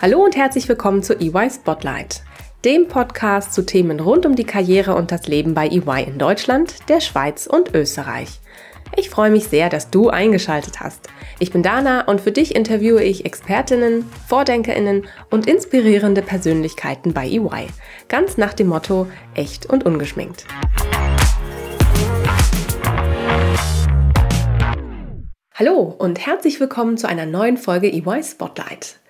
Hallo und herzlich willkommen zu EY Spotlight, dem Podcast zu Themen rund um die Karriere und das Leben bei EY in Deutschland, der Schweiz und Österreich. Ich freue mich sehr, dass du eingeschaltet hast. Ich bin Dana und für dich interviewe ich Expertinnen, Vordenkerinnen und inspirierende Persönlichkeiten bei EY. Ganz nach dem Motto echt und ungeschminkt. Hallo und herzlich willkommen zu einer neuen Folge EY Spotlight.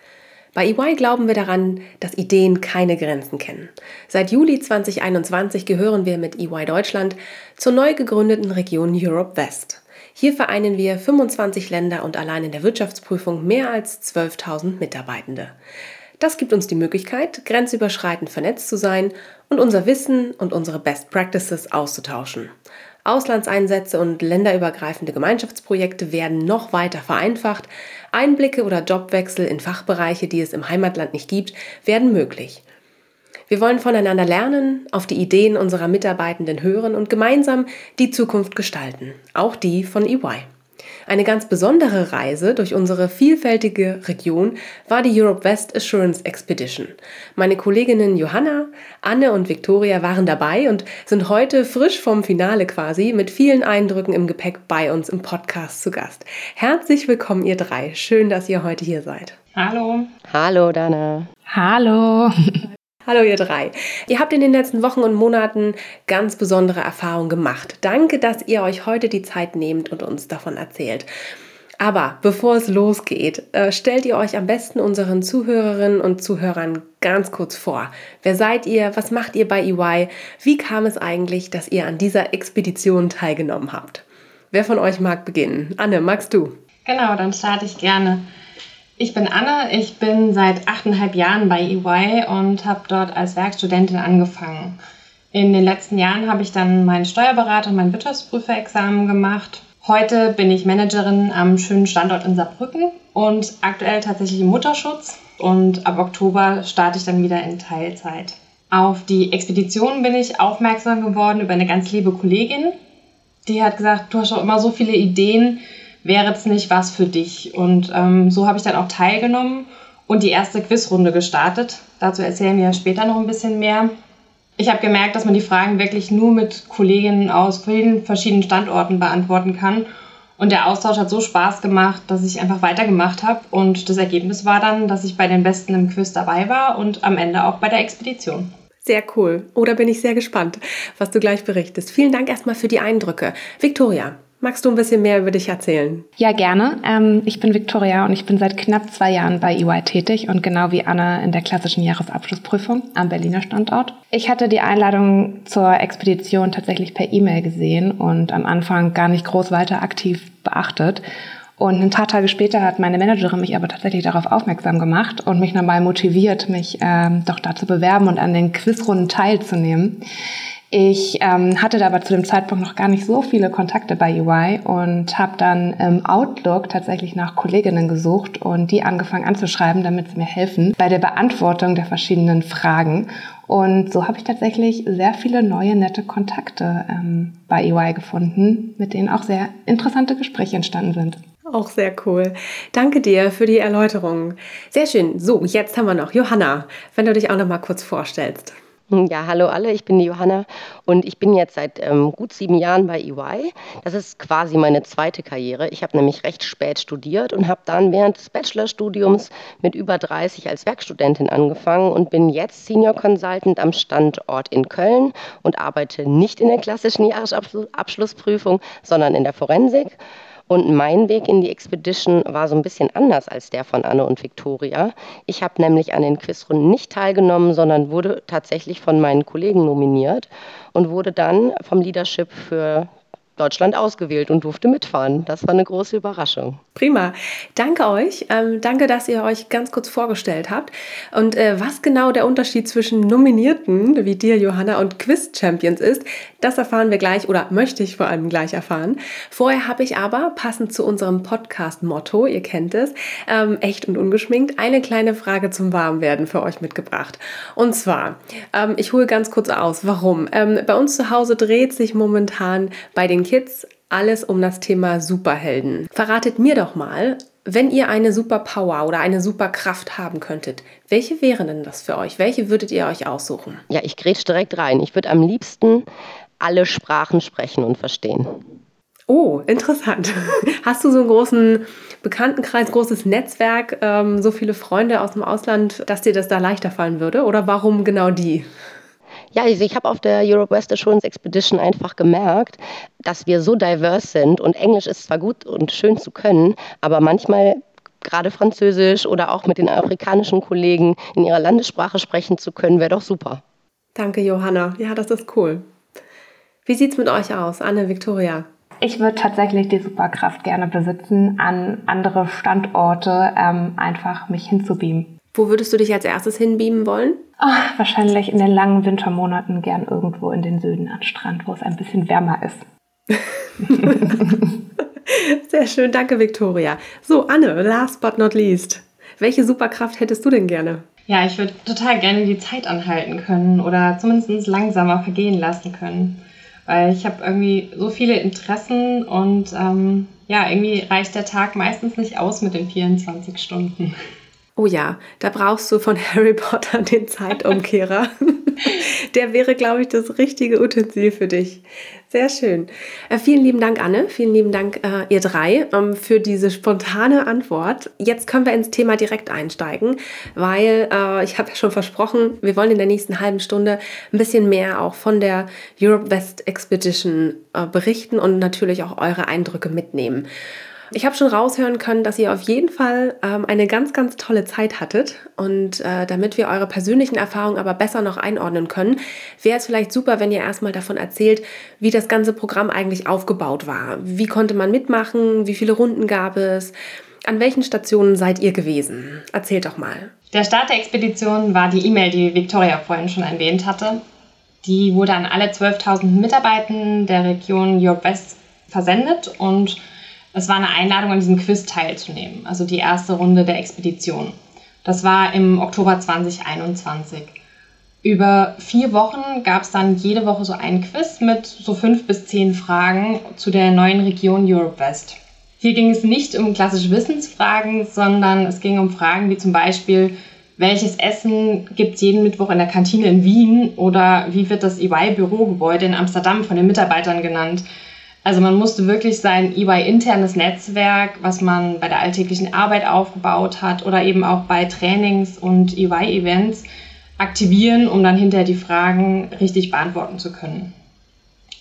Bei EY glauben wir daran, dass Ideen keine Grenzen kennen. Seit Juli 2021 gehören wir mit EY Deutschland zur neu gegründeten Region Europe West. Hier vereinen wir 25 Länder und allein in der Wirtschaftsprüfung mehr als 12.000 Mitarbeitende. Das gibt uns die Möglichkeit, grenzüberschreitend vernetzt zu sein und unser Wissen und unsere Best Practices auszutauschen. Auslandseinsätze und länderübergreifende Gemeinschaftsprojekte werden noch weiter vereinfacht. Einblicke oder Jobwechsel in Fachbereiche, die es im Heimatland nicht gibt, werden möglich. Wir wollen voneinander lernen, auf die Ideen unserer Mitarbeitenden hören und gemeinsam die Zukunft gestalten, auch die von EY. Eine ganz besondere Reise durch unsere vielfältige Region war die Europe West Assurance Expedition. Meine Kolleginnen Johanna, Anne und Victoria waren dabei und sind heute frisch vom Finale quasi mit vielen Eindrücken im Gepäck bei uns im Podcast zu Gast. Herzlich willkommen, ihr drei. Schön, dass ihr heute hier seid. Hallo. Hallo, Dana. Hallo. Hallo ihr drei. Ihr habt in den letzten Wochen und Monaten ganz besondere Erfahrungen gemacht. Danke, dass ihr euch heute die Zeit nehmt und uns davon erzählt. Aber bevor es losgeht, äh, stellt ihr euch am besten unseren Zuhörerinnen und Zuhörern ganz kurz vor. Wer seid ihr? Was macht ihr bei EY? Wie kam es eigentlich, dass ihr an dieser Expedition teilgenommen habt? Wer von euch mag beginnen? Anne, magst du? Genau, dann starte ich gerne. Ich bin Anne, ich bin seit achteinhalb Jahren bei EY und habe dort als Werkstudentin angefangen. In den letzten Jahren habe ich dann meinen Steuerberater und mein Wirtschaftsprüferexamen gemacht. Heute bin ich Managerin am schönen Standort in Saarbrücken und aktuell tatsächlich im Mutterschutz. Und ab Oktober starte ich dann wieder in Teilzeit. Auf die Expedition bin ich aufmerksam geworden über eine ganz liebe Kollegin. Die hat gesagt, du hast doch immer so viele Ideen, wäre es nicht was für dich? Und ähm, so habe ich dann auch teilgenommen und die erste Quizrunde gestartet. Dazu erzählen wir später noch ein bisschen mehr. Ich habe gemerkt, dass man die Fragen wirklich nur mit Kolleginnen aus vielen verschiedenen Standorten beantworten kann. Und der Austausch hat so Spaß gemacht, dass ich einfach weitergemacht habe. Und das Ergebnis war dann, dass ich bei den Besten im Quiz dabei war und am Ende auch bei der Expedition. Sehr cool. Oder bin ich sehr gespannt, was du gleich berichtest. Vielen Dank erstmal für die Eindrücke. Victoria, Magst du ein bisschen mehr über dich erzählen? Ja, gerne. Ähm, ich bin Viktoria und ich bin seit knapp zwei Jahren bei EY tätig und genau wie Anne in der klassischen Jahresabschlussprüfung am Berliner Standort. Ich hatte die Einladung zur Expedition tatsächlich per E-Mail gesehen und am Anfang gar nicht groß weiter aktiv beachtet. Und ein paar Tage später hat meine Managerin mich aber tatsächlich darauf aufmerksam gemacht und mich nochmal motiviert, mich ähm, doch da zu bewerben und an den Quizrunden teilzunehmen. Ich ähm, hatte aber zu dem Zeitpunkt noch gar nicht so viele Kontakte bei UI und habe dann im Outlook tatsächlich nach Kolleginnen gesucht und die angefangen anzuschreiben, damit sie mir helfen bei der Beantwortung der verschiedenen Fragen. Und so habe ich tatsächlich sehr viele neue, nette Kontakte ähm, bei EY gefunden, mit denen auch sehr interessante Gespräche entstanden sind. Auch sehr cool. Danke dir für die Erläuterung. Sehr schön. So, jetzt haben wir noch Johanna, wenn du dich auch noch mal kurz vorstellst. Ja, hallo alle, ich bin die Johanna und ich bin jetzt seit ähm, gut sieben Jahren bei EY. Das ist quasi meine zweite Karriere. Ich habe nämlich recht spät studiert und habe dann während des Bachelorstudiums mit über 30 als Werkstudentin angefangen und bin jetzt Senior Consultant am Standort in Köln und arbeite nicht in der klassischen Jahresabschlussprüfung, sondern in der Forensik. Und mein Weg in die Expedition war so ein bisschen anders als der von Anne und Victoria. Ich habe nämlich an den Quizrunden nicht teilgenommen, sondern wurde tatsächlich von meinen Kollegen nominiert und wurde dann vom Leadership für Deutschland ausgewählt und durfte mitfahren. Das war eine große Überraschung. Prima. Danke euch. Ähm, danke, dass ihr euch ganz kurz vorgestellt habt. Und äh, was genau der Unterschied zwischen Nominierten, wie dir, Johanna, und Quiz-Champions ist, das erfahren wir gleich oder möchte ich vor allem gleich erfahren. Vorher habe ich aber, passend zu unserem Podcast-Motto, ihr kennt es, ähm, echt und ungeschminkt, eine kleine Frage zum Warmwerden für euch mitgebracht. Und zwar, ähm, ich hole ganz kurz aus, warum. Ähm, bei uns zu Hause dreht sich momentan bei den Kids alles um das Thema Superhelden. Verratet mir doch mal, Wenn ihr eine Superpower oder eine Superkraft haben könntet, welche wäre denn das für euch? Welche würdet ihr euch aussuchen? Ja, ich grätsch direkt rein. Ich würde am liebsten alle Sprachen sprechen und verstehen. Oh, interessant. Hast du so einen großen Bekanntenkreis, großes Netzwerk, ähm, so viele Freunde aus dem Ausland, dass dir das da leichter fallen würde? Oder warum genau die? Ja, also ich habe auf der Europe West Assurance Expedition einfach gemerkt, dass wir so diverse sind und Englisch ist zwar gut und schön zu können, aber manchmal gerade Französisch oder auch mit den afrikanischen Kollegen in ihrer Landessprache sprechen zu können, wäre doch super. Danke, Johanna. Ja, das ist cool. Wie sieht es mit euch aus, Anne, Victoria? Ich würde tatsächlich die Superkraft gerne besitzen, an andere Standorte ähm, einfach mich hinzubeamen. Wo würdest du dich als erstes hinbeamen wollen? Oh, wahrscheinlich in den langen Wintermonaten gern irgendwo in den Süden an Strand, wo es ein bisschen wärmer ist. Sehr schön, danke Victoria. So, Anne, last but not least. Welche Superkraft hättest du denn gerne? Ja, ich würde total gerne die Zeit anhalten können oder zumindest langsamer vergehen lassen können. Weil ich habe irgendwie so viele Interessen und ähm, ja, irgendwie reicht der Tag meistens nicht aus mit den 24 Stunden. Oh ja, da brauchst du von Harry Potter den Zeitumkehrer. Der wäre, glaube ich, das richtige Utensil für dich. Sehr schön. Äh, vielen lieben Dank, Anne. Vielen lieben Dank, äh, ihr drei, ähm, für diese spontane Antwort. Jetzt können wir ins Thema direkt einsteigen, weil äh, ich habe ja schon versprochen, wir wollen in der nächsten halben Stunde ein bisschen mehr auch von der Europe West Expedition äh, berichten und natürlich auch eure Eindrücke mitnehmen. Ich habe schon raushören können, dass ihr auf jeden Fall ähm, eine ganz, ganz tolle Zeit hattet. Und äh, damit wir eure persönlichen Erfahrungen aber besser noch einordnen können, wäre es vielleicht super, wenn ihr erstmal davon erzählt, wie das ganze Programm eigentlich aufgebaut war. Wie konnte man mitmachen? Wie viele Runden gab es? An welchen Stationen seid ihr gewesen? Erzählt doch mal. Der Start der Expedition war die E-Mail, die Victoria vorhin schon erwähnt hatte. Die wurde an alle 12.000 Mitarbeitenden der Region Europe West versendet und es war eine Einladung, an diesem Quiz teilzunehmen, also die erste Runde der Expedition. Das war im Oktober 2021. Über vier Wochen gab es dann jede Woche so ein Quiz mit so fünf bis zehn Fragen zu der neuen Region Europe West. Hier ging es nicht um klassische Wissensfragen, sondern es ging um Fragen wie zum Beispiel, welches Essen gibt es jeden Mittwoch in der Kantine in Wien oder wie wird das EY-Bürogebäude in Amsterdam von den Mitarbeitern genannt? Also man musste wirklich sein EY-internes Netzwerk, was man bei der alltäglichen Arbeit aufgebaut hat oder eben auch bei Trainings und EY-Events aktivieren, um dann hinterher die Fragen richtig beantworten zu können.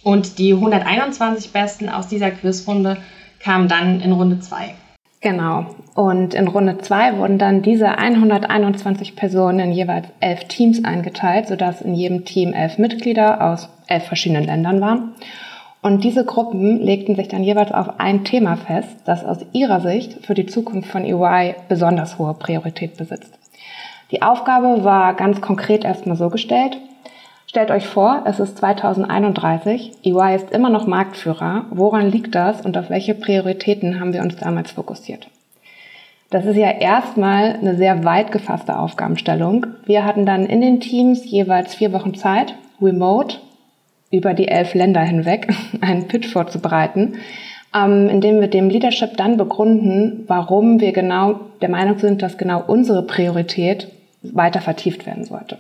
Und die 121 Besten aus dieser Quizrunde kamen dann in Runde 2. Genau. Und in Runde 2 wurden dann diese 121 Personen in jeweils elf Teams eingeteilt, sodass in jedem Team elf Mitglieder aus elf verschiedenen Ländern waren. Und diese Gruppen legten sich dann jeweils auf ein Thema fest, das aus ihrer Sicht für die Zukunft von EY besonders hohe Priorität besitzt. Die Aufgabe war ganz konkret erstmal so gestellt. Stellt euch vor, es ist 2031, EY ist immer noch Marktführer. Woran liegt das und auf welche Prioritäten haben wir uns damals fokussiert? Das ist ja erstmal eine sehr weit gefasste Aufgabenstellung. Wir hatten dann in den Teams jeweils vier Wochen Zeit, remote, über die elf Länder hinweg einen Pitch vorzubereiten, ähm, indem wir dem Leadership dann begründen, warum wir genau der Meinung sind, dass genau unsere Priorität weiter vertieft werden sollte.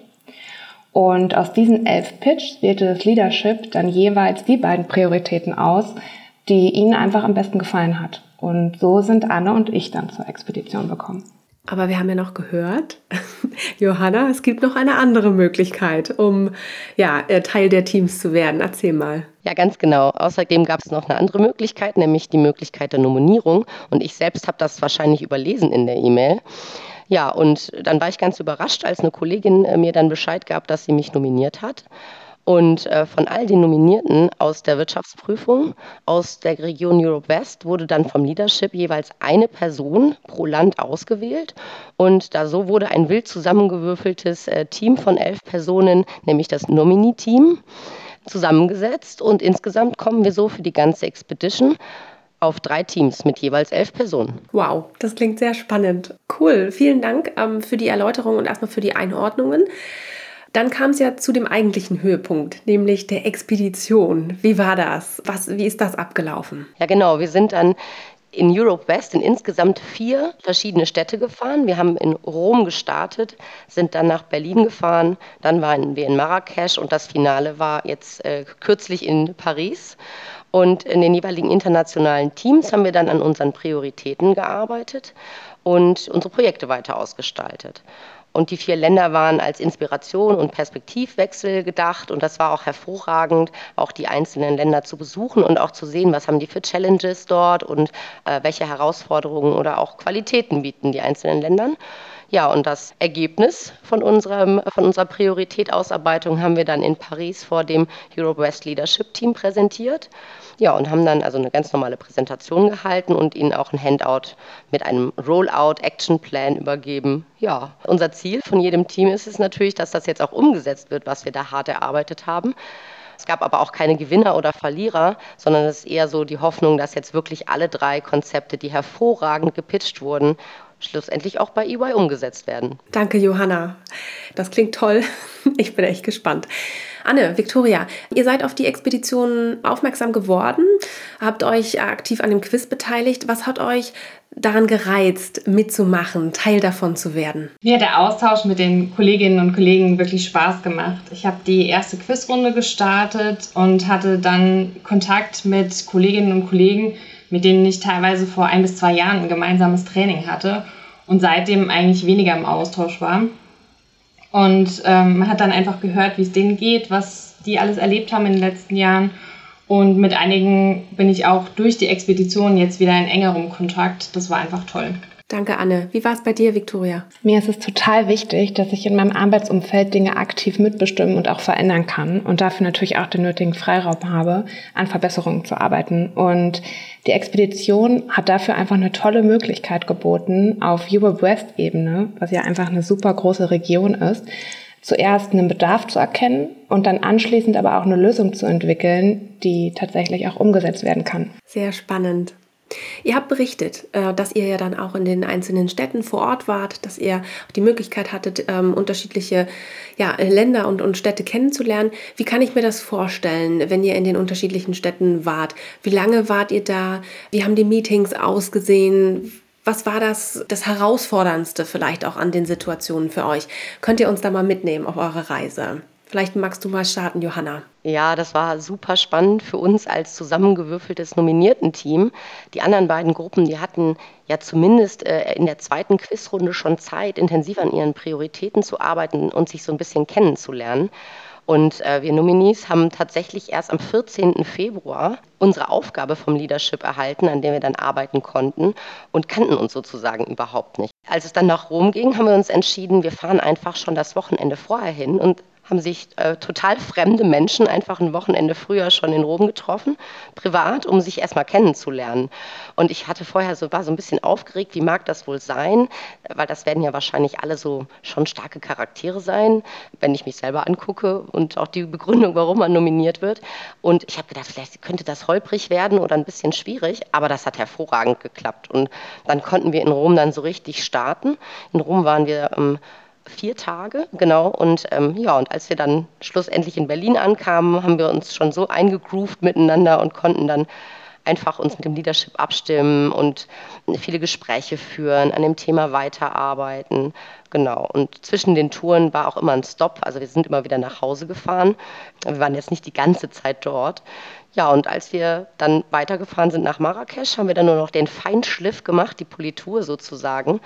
Und aus diesen elf Pitch wählte das Leadership dann jeweils die beiden Prioritäten aus, die ihnen einfach am besten gefallen hat. Und so sind Anne und ich dann zur Expedition gekommen. Aber wir haben ja noch gehört, Johanna, es gibt noch eine andere Möglichkeit, um ja, äh, Teil der Teams zu werden. Erzähl mal. Ja, ganz genau. Außerdem gab es noch eine andere Möglichkeit, nämlich die Möglichkeit der Nominierung. Und ich selbst habe das wahrscheinlich überlesen in der E-Mail. Ja, und dann war ich ganz überrascht, als eine Kollegin äh, mir dann Bescheid gab, dass sie mich nominiert hat. Und äh, von all den Nominierten aus der Wirtschaftsprüfung aus der Region Europe West wurde dann vom Leadership jeweils eine Person pro Land ausgewählt. Und da so wurde ein wild zusammengewürfeltes äh, Team von elf Personen, nämlich das Nominee-Team, zusammengesetzt. Und insgesamt kommen wir so für die ganze Expedition auf drei Teams mit jeweils elf Personen. Wow, das klingt sehr spannend. Cool, vielen Dank ähm, für die Erläuterung und erstmal für die Einordnungen. Dann kam es ja zu dem eigentlichen Höhepunkt, nämlich der Expedition. Wie war das? Was, wie ist das abgelaufen? Ja, genau. Wir sind dann in Europe West in insgesamt vier verschiedene Städte gefahren. Wir haben in Rom gestartet, sind dann nach Berlin gefahren, dann waren wir in Marrakesch und das Finale war jetzt äh, kürzlich in Paris. Und in den jeweiligen internationalen Teams haben wir dann an unseren Prioritäten gearbeitet und unsere Projekte weiter ausgestaltet. Und die vier Länder waren als Inspiration und Perspektivwechsel gedacht. Und das war auch hervorragend, auch die einzelnen Länder zu besuchen und auch zu sehen, was haben die für Challenges dort und äh, welche Herausforderungen oder auch Qualitäten bieten die einzelnen Länder. Ja, und das Ergebnis von, unserem, von unserer Priorität-Ausarbeitung haben wir dann in Paris vor dem Europe West Leadership Team präsentiert. Ja, und haben dann also eine ganz normale Präsentation gehalten und ihnen auch ein Handout mit einem Rollout-Action-Plan übergeben. Ja, unser Ziel von jedem Team ist es natürlich, dass das jetzt auch umgesetzt wird, was wir da hart erarbeitet haben. Es gab aber auch keine Gewinner oder Verlierer, sondern es ist eher so die Hoffnung, dass jetzt wirklich alle drei Konzepte, die hervorragend gepitcht wurden, schlussendlich auch bei EY umgesetzt werden. Danke, Johanna. Das klingt toll. Ich bin echt gespannt. Anne, Victoria, ihr seid auf die Expedition aufmerksam geworden, habt euch aktiv an dem Quiz beteiligt. Was hat euch daran gereizt, mitzumachen, Teil davon zu werden? Mir hat der Austausch mit den Kolleginnen und Kollegen wirklich Spaß gemacht. Ich habe die erste Quizrunde gestartet und hatte dann Kontakt mit Kolleginnen und Kollegen, mit denen ich teilweise vor ein bis zwei Jahren ein gemeinsames Training hatte und seitdem eigentlich weniger im Austausch war. Und ähm, man hat dann einfach gehört, wie es denen geht, was die alles erlebt haben in den letzten Jahren. Und mit einigen bin ich auch durch die Expedition jetzt wieder in engerem Kontakt. Das war einfach toll. Danke, Anne. Wie war es bei dir, Viktoria? Mir ist es total wichtig, dass ich in meinem Arbeitsumfeld Dinge aktiv mitbestimmen und auch verändern kann und dafür natürlich auch den nötigen Freiraum habe, an Verbesserungen zu arbeiten. Und die Expedition hat dafür einfach eine tolle Möglichkeit geboten, auf Europe West-Ebene, was ja einfach eine super große Region ist, zuerst einen Bedarf zu erkennen und dann anschließend aber auch eine Lösung zu entwickeln, die tatsächlich auch umgesetzt werden kann. Sehr spannend. Ihr habt berichtet, äh, dass ihr ja dann auch in den einzelnen Städten vor Ort wart, dass ihr die Möglichkeit hattet, ähm, unterschiedliche Länder und, und Städte kennenzulernen. Wie kann ich mir das vorstellen, wenn ihr in den unterschiedlichen Städten wart? Wie lange wart ihr da? Wie haben die Meetings ausgesehen? Was war das, das Herausforderndste vielleicht auch an den Situationen für euch? Könnt ihr uns da mal mitnehmen auf eure Reise? Vielleicht magst du mal starten, Johanna. Ja, das war super spannend für uns als zusammengewürfeltes Nominierten-Team. Die anderen beiden Gruppen, die hatten ja zumindest äh, in der zweiten Quizrunde schon Zeit, intensiv an ihren Prioritäten zu arbeiten und sich so ein bisschen kennenzulernen. Und äh, wir Nominees haben tatsächlich erst am 14. Februar unsere Aufgabe vom Leadership erhalten, an der wir dann arbeiten konnten und kannten uns sozusagen überhaupt nicht. Als es dann nach Rom ging, haben wir uns entschieden, wir fahren einfach schon das Wochenende vorher hin und haben sich äh, total fremde Menschen einfach ein Wochenende früher schon in Rom getroffen, privat, um sich erstmal kennenzulernen. Und ich hatte vorher so, war so ein bisschen aufgeregt, wie mag das wohl sein, weil das werden ja wahrscheinlich alle so schon starke Charaktere sein, wenn ich mich selber angucke und auch die Begründung, warum man nominiert wird. Und ich habe gedacht, vielleicht könnte das holprig werden oder ein bisschen schwierig, aber das hat hervorragend geklappt. Und dann konnten wir in Rom dann so richtig starten. In Rom waren wir ähm, vier Tage, genau. Und ähm, ja, und als wir dann schlussendlich in Berlin ankamen, haben wir uns schon so eingegroovt miteinander und konnten dann einfach uns mit dem Leadership abstimmen und viele Gespräche führen, an dem Thema weiterarbeiten. Genau. Und zwischen den Touren war auch immer ein Stop. Also wir sind immer wieder nach Hause gefahren. Wir waren jetzt nicht die ganze Zeit dort. Ja, und als wir dann weitergefahren sind nach Marrakesch, haben wir dann nur noch den Feinschliff gemacht, die Politur sozusagen.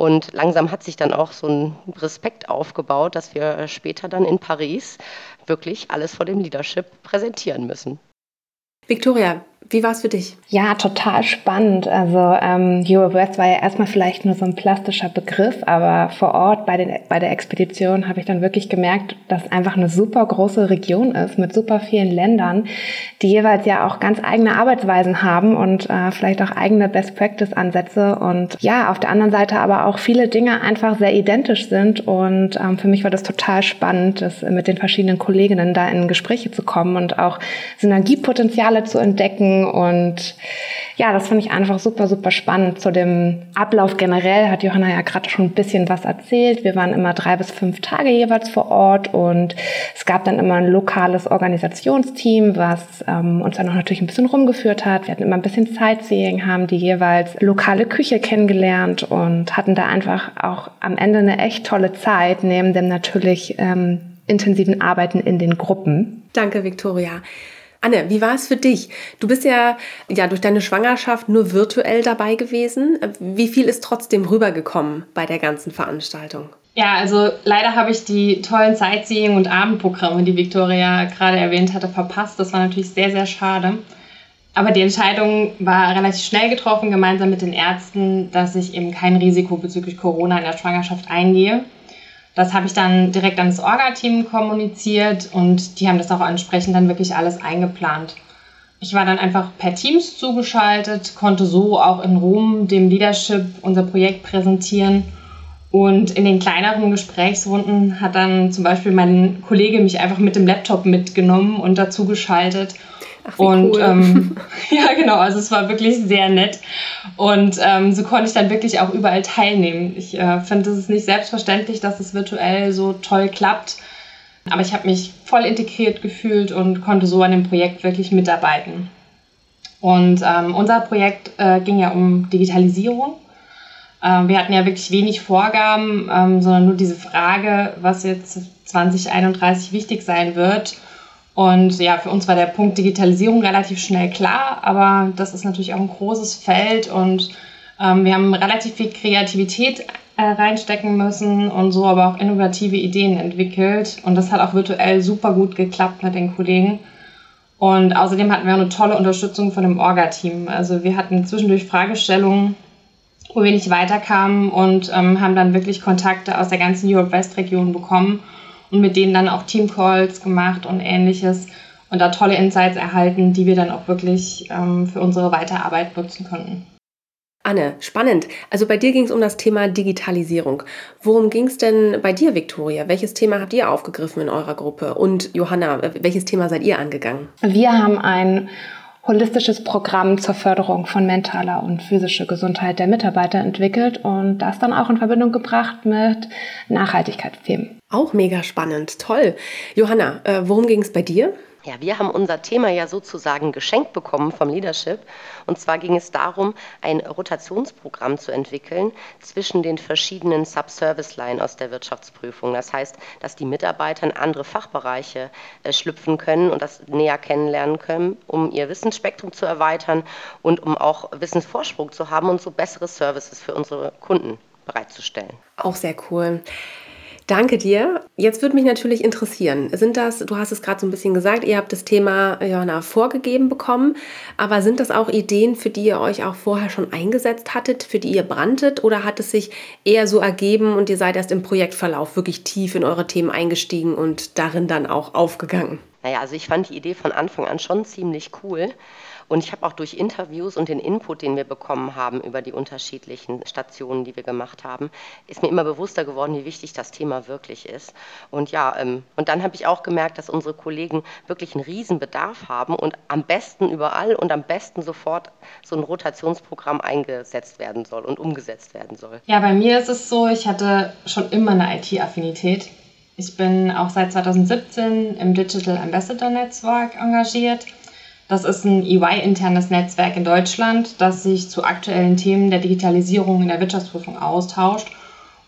Und langsam hat sich dann auch so ein Respekt aufgebaut, dass wir später dann in Paris wirklich alles vor dem Leadership präsentieren müssen. Victoria, wie war es für dich? Ja, total spannend. Also ähm, Europe West war ja erstmal vielleicht nur so ein plastischer Begriff, aber vor Ort bei, den, bei der Expedition habe ich dann wirklich gemerkt, dass einfach eine super große Region ist mit super vielen Ländern, die jeweils ja auch ganz eigene Arbeitsweisen haben und äh, vielleicht auch eigene Best-Practice-Ansätze und ja, auf der anderen Seite aber auch viele Dinge einfach sehr identisch sind und ähm, für mich war das total spannend, das mit den verschiedenen Kolleginnen da in Gespräche zu kommen und auch Synergiepotenziale zu entdecken Kollegen und ja, das fand ich einfach super, super spannend. Zu dem Ablauf generell hat Johanna ja gerade schon ein bisschen was erzählt. Wir waren immer drei bis fünf Tage jeweils vor Ort und es gab dann immer ein lokales Organisationsteam, was ähm, uns dann auch natürlich ein bisschen rumgeführt hat. Wir hatten immer ein bisschen Sightseeing, haben die jeweils lokale Küche kennengelernt und hatten da einfach auch am Ende eine echt tolle Zeit, neben dem natürlich ähm, intensiven Arbeiten in den Gruppen. Danke, Viktoria. Anne, wie war es für dich? Du bist ja, ja durch deine Schwangerschaft nur virtuell dabei gewesen. Wie viel ist trotzdem rübergekommen bei der ganzen Veranstaltung? Ja, also leider habe ich die tollen Sightseeing- und Abendprogramme, die Viktoria gerade erwähnt hatte, verpasst. Das war natürlich sehr, sehr schade. Aber die Entscheidung war relativ schnell getroffen, gemeinsam mit den Ärzten, dass ich eben kein Risiko bezüglich Corona in der Schwangerschaft eingehe. Das habe ich dann direkt an das Orga-Team kommuniziert und die haben das auch entsprechend dann wirklich alles eingeplant. Ich war dann einfach per Teams zugeschaltet, konnte so auch in Rom dem Leadership unser Projekt präsentieren. Und in den kleineren Gesprächsrunden hat dann zum Beispiel mein Kollege mich einfach mit dem Laptop mitgenommen und dazugeschaltet Ach, und cool. ähm, ja, genau, also es war wirklich sehr nett. Und ähm, so konnte ich dann wirklich auch überall teilnehmen. Ich äh, finde, es ist nicht selbstverständlich, dass es virtuell so toll klappt. Aber ich habe mich voll integriert gefühlt und konnte so an dem Projekt wirklich mitarbeiten. Und ähm, unser Projekt äh, ging ja um Digitalisierung. Ähm, wir hatten ja wirklich wenig Vorgaben, ähm, sondern nur diese Frage, was jetzt 2031 wichtig sein wird und ja, für uns war der Punkt Digitalisierung relativ schnell klar, aber das ist natürlich auch ein großes Feld und ähm, wir haben relativ viel Kreativität äh, reinstecken müssen und so aber auch innovative Ideen entwickelt. Und das hat auch virtuell super gut geklappt mit den Kollegen. Und außerdem hatten wir eine tolle Unterstützung von dem Orga-Team. Also wir hatten zwischendurch Fragestellungen, wo wir nicht weiterkamen und ähm, haben dann wirklich Kontakte aus der ganzen Europe-West-Region bekommen und mit denen dann auch Teamcalls gemacht und ähnliches und da tolle Insights erhalten, die wir dann auch wirklich ähm, für unsere Weiterarbeit nutzen konnten. Anne, spannend. Also bei dir ging es um das Thema Digitalisierung. Worum ging es denn bei dir, Viktoria? Welches Thema habt ihr aufgegriffen in eurer Gruppe? Und Johanna, welches Thema seid ihr angegangen? Wir haben ein holistisches Programm zur Förderung von mentaler und physischer Gesundheit der Mitarbeiter entwickelt und das dann auch in Verbindung gebracht mit Nachhaltigkeitsthemen. Auch mega spannend, toll. Johanna, äh, worum ging es bei dir? Ja, wir haben unser Thema ja sozusagen geschenkt bekommen vom Leadership. Und zwar ging es darum, ein Rotationsprogramm zu entwickeln zwischen den verschiedenen Subservice-Line aus der Wirtschaftsprüfung. Das heißt, dass die Mitarbeiter in andere Fachbereiche äh, schlüpfen können und das näher kennenlernen können, um ihr Wissensspektrum zu erweitern und um auch Wissensvorsprung zu haben und so bessere Services für unsere Kunden bereitzustellen. Auch sehr cool. Danke dir. Jetzt würde mich natürlich interessieren, sind das, du hast es gerade so ein bisschen gesagt, ihr habt das Thema Johanna vorgegeben bekommen, aber sind das auch Ideen, für die ihr euch auch vorher schon eingesetzt hattet, für die ihr branntet oder hat es sich eher so ergeben und ihr seid erst im Projektverlauf wirklich tief in eure Themen eingestiegen und darin dann auch aufgegangen? Naja, also ich fand die Idee von Anfang an schon ziemlich cool. Und ich habe auch durch Interviews und den Input, den wir bekommen haben über die unterschiedlichen Stationen, die wir gemacht haben, ist mir immer bewusster geworden, wie wichtig das Thema wirklich ist. Und ja, ähm, und dann habe ich auch gemerkt, dass unsere Kollegen wirklich einen Riesenbedarf haben und am besten überall und am besten sofort so ein Rotationsprogramm eingesetzt werden soll und umgesetzt werden soll. Ja, bei mir ist es so, ich hatte schon immer eine IT-Affinität. Ich bin auch seit 2017 im Digital Ambassador Netzwerk engagiert das ist ein EY-internes Netzwerk in Deutschland, das sich zu aktuellen Themen der Digitalisierung in der Wirtschaftsprüfung austauscht.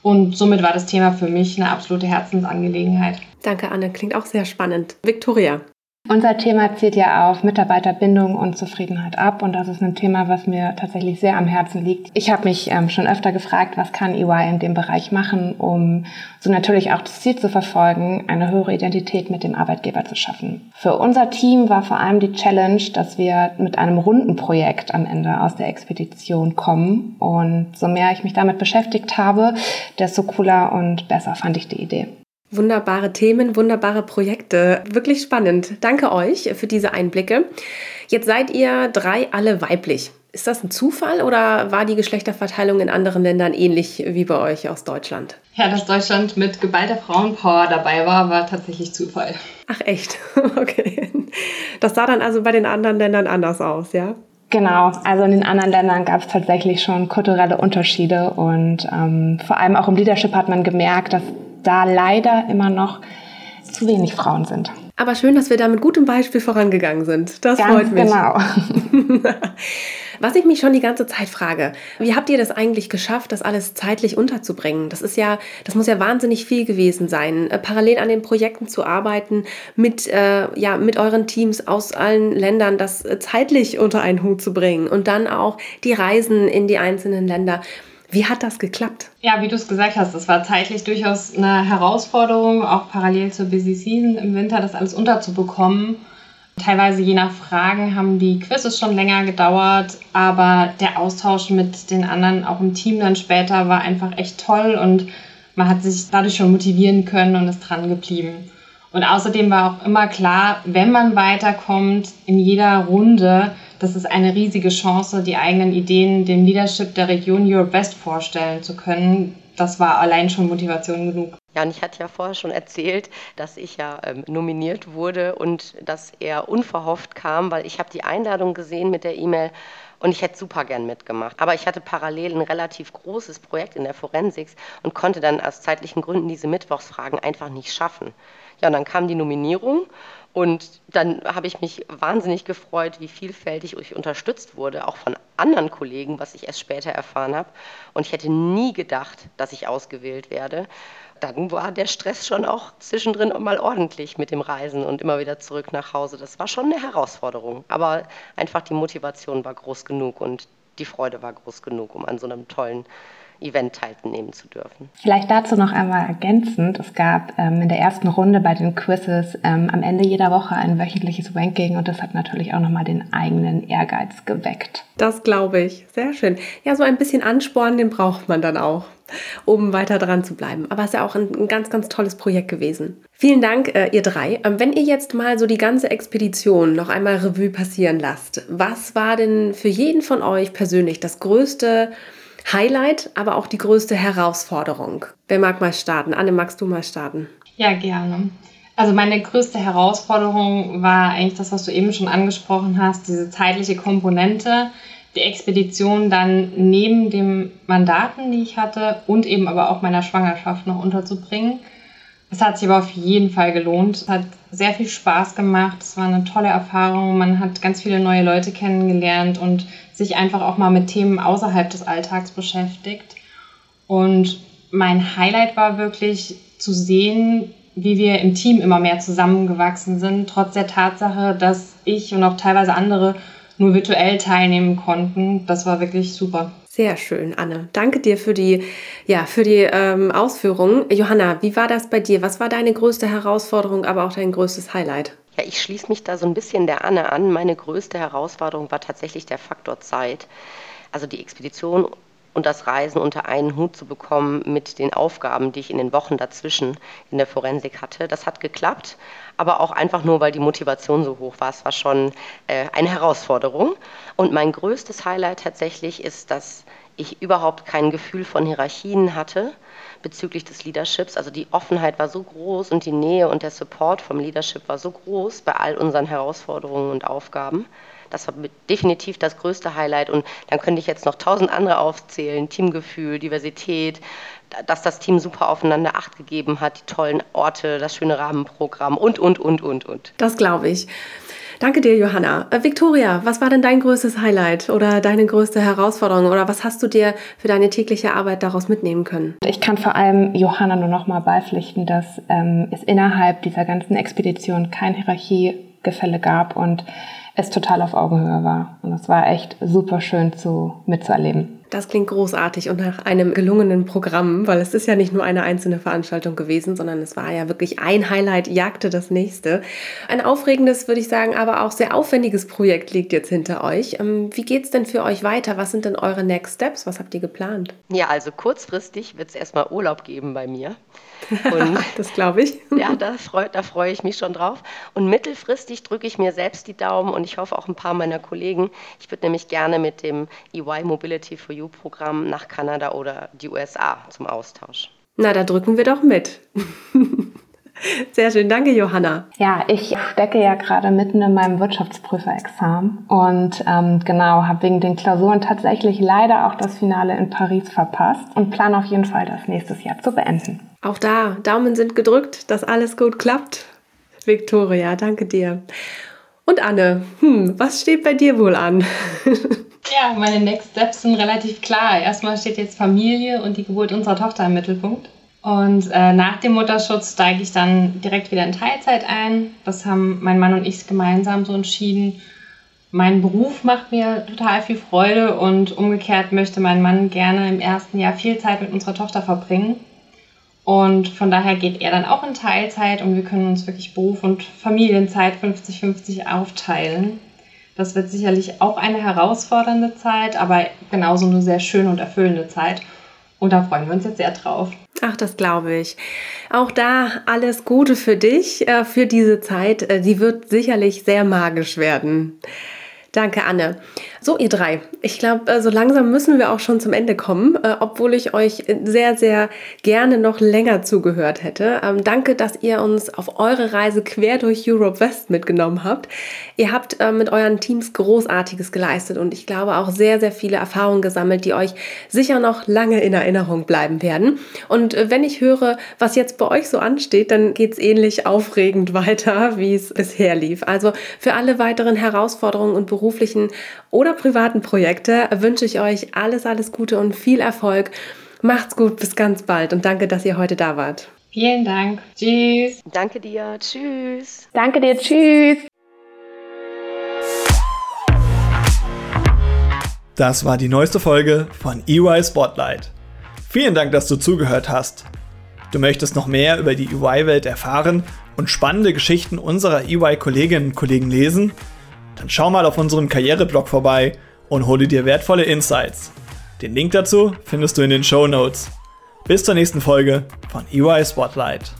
Und somit war das Thema für mich eine absolute Herzensangelegenheit. Danke, Anne. Klingt auch sehr spannend. Victoria. Unser Thema zielt ja auf Mitarbeiterbindung und Zufriedenheit ab und das ist ein Thema, was mir tatsächlich sehr am Herzen liegt. Ich habe mich ähm, schon öfter gefragt, was kann EY in dem Bereich machen, um so natürlich auch das Ziel zu verfolgen, eine höhere Identität mit dem Arbeitgeber zu schaffen. Für unser Team war vor allem die Challenge, dass wir mit einem runden Projekt am Ende aus der Expedition kommen und so mehr ich mich damit beschäftigt habe, desto cooler und besser fand ich die Idee. Wunderbare Themen, wunderbare Projekte. Wirklich spannend. Danke euch für diese Einblicke. Jetzt seid ihr drei alle weiblich. Ist das ein Zufall oder war die Geschlechterverteilung in anderen Ländern ähnlich wie bei euch aus Deutschland? Ja, dass Deutschland mit geballter Frauenpower dabei war, war tatsächlich Zufall. Ach echt? Okay. Das sah dann also bei den anderen Ländern anders aus, ja? Genau, also in den anderen Ländern gab es tatsächlich schon kulturelle Unterschiede und ähm, vor allem auch im Leadership hat man gemerkt, dass da leider immer noch zu wenig Frauen sind. Aber schön, dass wir da mit gutem Beispiel vorangegangen sind. Das Ganz freut mich. Genau. Was ich mich schon die ganze Zeit frage, wie habt ihr das eigentlich geschafft, das alles zeitlich unterzubringen? Das ist ja, das muss ja wahnsinnig viel gewesen sein, äh, parallel an den Projekten zu arbeiten, mit, äh, ja, mit euren Teams aus allen Ländern, das äh, zeitlich unter einen Hut zu bringen und dann auch die Reisen in die einzelnen Länder. Wie hat das geklappt? Ja, wie du es gesagt hast, es war zeitlich durchaus eine Herausforderung, auch parallel zur Busy Season im Winter das alles unterzubekommen. Teilweise je nach Fragen haben die Quizzes schon länger gedauert, aber der Austausch mit den anderen, auch im Team dann später, war einfach echt toll und man hat sich dadurch schon motivieren können und ist dran geblieben. Und außerdem war auch immer klar, wenn man weiterkommt in jeder Runde, das ist eine riesige Chance, die eigenen Ideen dem Leadership der Region Europe West vorstellen zu können. Das war allein schon Motivation genug. Ja, und ich hatte ja vorher schon erzählt, dass ich ja ähm, nominiert wurde und dass er unverhofft kam, weil ich habe die Einladung gesehen mit der E-Mail und ich hätte super gern mitgemacht. Aber ich hatte parallel ein relativ großes Projekt in der Forensik und konnte dann aus zeitlichen Gründen diese Mittwochsfragen einfach nicht schaffen. Ja, und dann kam die Nominierung und dann habe ich mich wahnsinnig gefreut, wie vielfältig ich unterstützt wurde, auch von anderen Kollegen, was ich erst später erfahren habe. Und ich hätte nie gedacht, dass ich ausgewählt werde. Dann war der Stress schon auch zwischendrin mal ordentlich mit dem Reisen und immer wieder zurück nach Hause. Das war schon eine Herausforderung. Aber einfach die Motivation war groß genug und die Freude war groß genug, um an so einem tollen Event teilnehmen zu dürfen. Vielleicht dazu noch einmal ergänzend. Es gab ähm, in der ersten Runde bei den Quizzes ähm, am Ende jeder Woche ein wöchentliches Ranking und das hat natürlich auch nochmal den eigenen Ehrgeiz geweckt. Das glaube ich. Sehr schön. Ja, so ein bisschen Ansporn, den braucht man dann auch, um weiter dran zu bleiben. Aber es ist ja auch ein, ein ganz, ganz tolles Projekt gewesen. Vielen Dank, äh, ihr drei. Ähm, wenn ihr jetzt mal so die ganze Expedition noch einmal Revue passieren lasst, was war denn für jeden von euch persönlich das größte Highlight, aber auch die größte Herausforderung. Wer mag mal starten? Anne, magst du mal starten? Ja, gerne. Also meine größte Herausforderung war eigentlich das, was du eben schon angesprochen hast, diese zeitliche Komponente, die Expedition dann neben den Mandaten, die ich hatte und eben aber auch meiner Schwangerschaft noch unterzubringen. Es hat sich aber auf jeden Fall gelohnt. Es hat sehr viel Spaß gemacht. Es war eine tolle Erfahrung. Man hat ganz viele neue Leute kennengelernt und sich einfach auch mal mit Themen außerhalb des Alltags beschäftigt. Und mein Highlight war wirklich zu sehen, wie wir im Team immer mehr zusammengewachsen sind, trotz der Tatsache, dass ich und auch teilweise andere nur virtuell teilnehmen konnten. Das war wirklich super. Sehr schön, Anne. Danke dir für die, ja, für die ähm, Ausführungen. Johanna, wie war das bei dir? Was war deine größte Herausforderung, aber auch dein größtes Highlight? Ja, ich schließe mich da so ein bisschen der Anne an. Meine größte Herausforderung war tatsächlich der Faktor Zeit. Also die Expedition und das Reisen unter einen Hut zu bekommen mit den Aufgaben, die ich in den Wochen dazwischen in der Forensik hatte. Das hat geklappt, aber auch einfach nur, weil die Motivation so hoch war. Es war schon äh, eine Herausforderung. Und mein größtes Highlight tatsächlich ist, dass ich überhaupt kein Gefühl von Hierarchien hatte bezüglich des Leaderships. Also die Offenheit war so groß und die Nähe und der Support vom Leadership war so groß bei all unseren Herausforderungen und Aufgaben. Das war definitiv das größte Highlight. Und dann könnte ich jetzt noch tausend andere aufzählen. Teamgefühl, Diversität, dass das Team super aufeinander Acht gegeben hat, die tollen Orte, das schöne Rahmenprogramm und, und, und, und, und. Das glaube ich. Danke dir, Johanna. Äh, Victoria, was war denn dein größtes Highlight oder deine größte Herausforderung oder was hast du dir für deine tägliche Arbeit daraus mitnehmen können? Ich kann vor allem Johanna nur noch mal beipflichten, dass ähm, es innerhalb dieser ganzen Expedition kein Hierarchiegefälle gab und es total auf Augenhöhe war. Und es war echt super schön zu, mitzuerleben. Das klingt großartig und nach einem gelungenen Programm, weil es ist ja nicht nur eine einzelne Veranstaltung gewesen, sondern es war ja wirklich ein Highlight, jagte das nächste. Ein aufregendes, würde ich sagen, aber auch sehr aufwendiges Projekt liegt jetzt hinter euch. Ähm, wie geht es denn für euch weiter? Was sind denn eure Next Steps? Was habt ihr geplant? Ja, also kurzfristig wird es erstmal Urlaub geben bei mir. Und das glaube ich. ja, da freue da freu ich mich schon drauf. Und mittelfristig drücke ich mir selbst die Daumen und ich hoffe auch ein paar meiner Kollegen. Ich würde nämlich gerne mit dem EY Mobility for You Programm nach Kanada oder die USA zum Austausch. Na, da drücken wir doch mit. Sehr schön, danke Johanna. Ja, ich stecke ja gerade mitten in meinem Wirtschaftsprüferexamen und ähm, genau, habe wegen den Klausuren tatsächlich leider auch das Finale in Paris verpasst und plane auf jeden Fall das nächstes Jahr zu beenden. Auch da, Daumen sind gedrückt, dass alles gut klappt. Victoria, danke dir. Und Anne, hm, was steht bei dir wohl an? ja, meine Next Steps sind relativ klar. Erstmal steht jetzt Familie und die Geburt unserer Tochter im Mittelpunkt. Und äh, nach dem Mutterschutz steige ich dann direkt wieder in Teilzeit ein. Das haben mein Mann und ich gemeinsam so entschieden. Mein Beruf macht mir total viel Freude und umgekehrt möchte mein Mann gerne im ersten Jahr viel Zeit mit unserer Tochter verbringen. Und von daher geht er dann auch in Teilzeit und wir können uns wirklich Beruf und Familienzeit 50-50 aufteilen. Das wird sicherlich auch eine herausfordernde Zeit, aber genauso eine sehr schöne und erfüllende Zeit. Und da freuen wir uns jetzt sehr drauf. Ach, das glaube ich. Auch da alles Gute für dich, äh, für diese Zeit. Äh, die wird sicherlich sehr magisch werden. Danke, Anne. So, ihr drei. Ich glaube, äh, so langsam müssen wir auch schon zum Ende kommen, äh, obwohl ich euch sehr, sehr gerne noch länger zugehört hätte. Ähm, danke, dass ihr uns auf eure Reise quer durch Europe West mitgenommen habt. Ihr habt äh, mit euren Teams Großartiges geleistet und ich glaube auch sehr, sehr viele Erfahrungen gesammelt, die euch sicher noch lange in Erinnerung bleiben werden. Und wenn ich höre, was jetzt bei euch so ansteht, dann geht es ähnlich aufregend weiter, wie es bisher lief. Also für alle weiteren Herausforderungen und beruflichen oder privaten Projekte wünsche ich euch alles, alles Gute und viel Erfolg. Macht's gut, bis ganz bald und danke, dass ihr heute da wart. Vielen Dank. Tschüss. Danke dir. Tschüss. Danke dir. Tschüss. Das war die neueste Folge von EY Spotlight. Vielen Dank, dass du zugehört hast. Du möchtest noch mehr über die EY-Welt erfahren und spannende Geschichten unserer EY-Kolleginnen und Kollegen lesen? Dann schau mal auf unserem Karriereblog vorbei und hole dir wertvolle Insights. Den Link dazu findest du in den Show Notes. Bis zur nächsten Folge von EY Spotlight.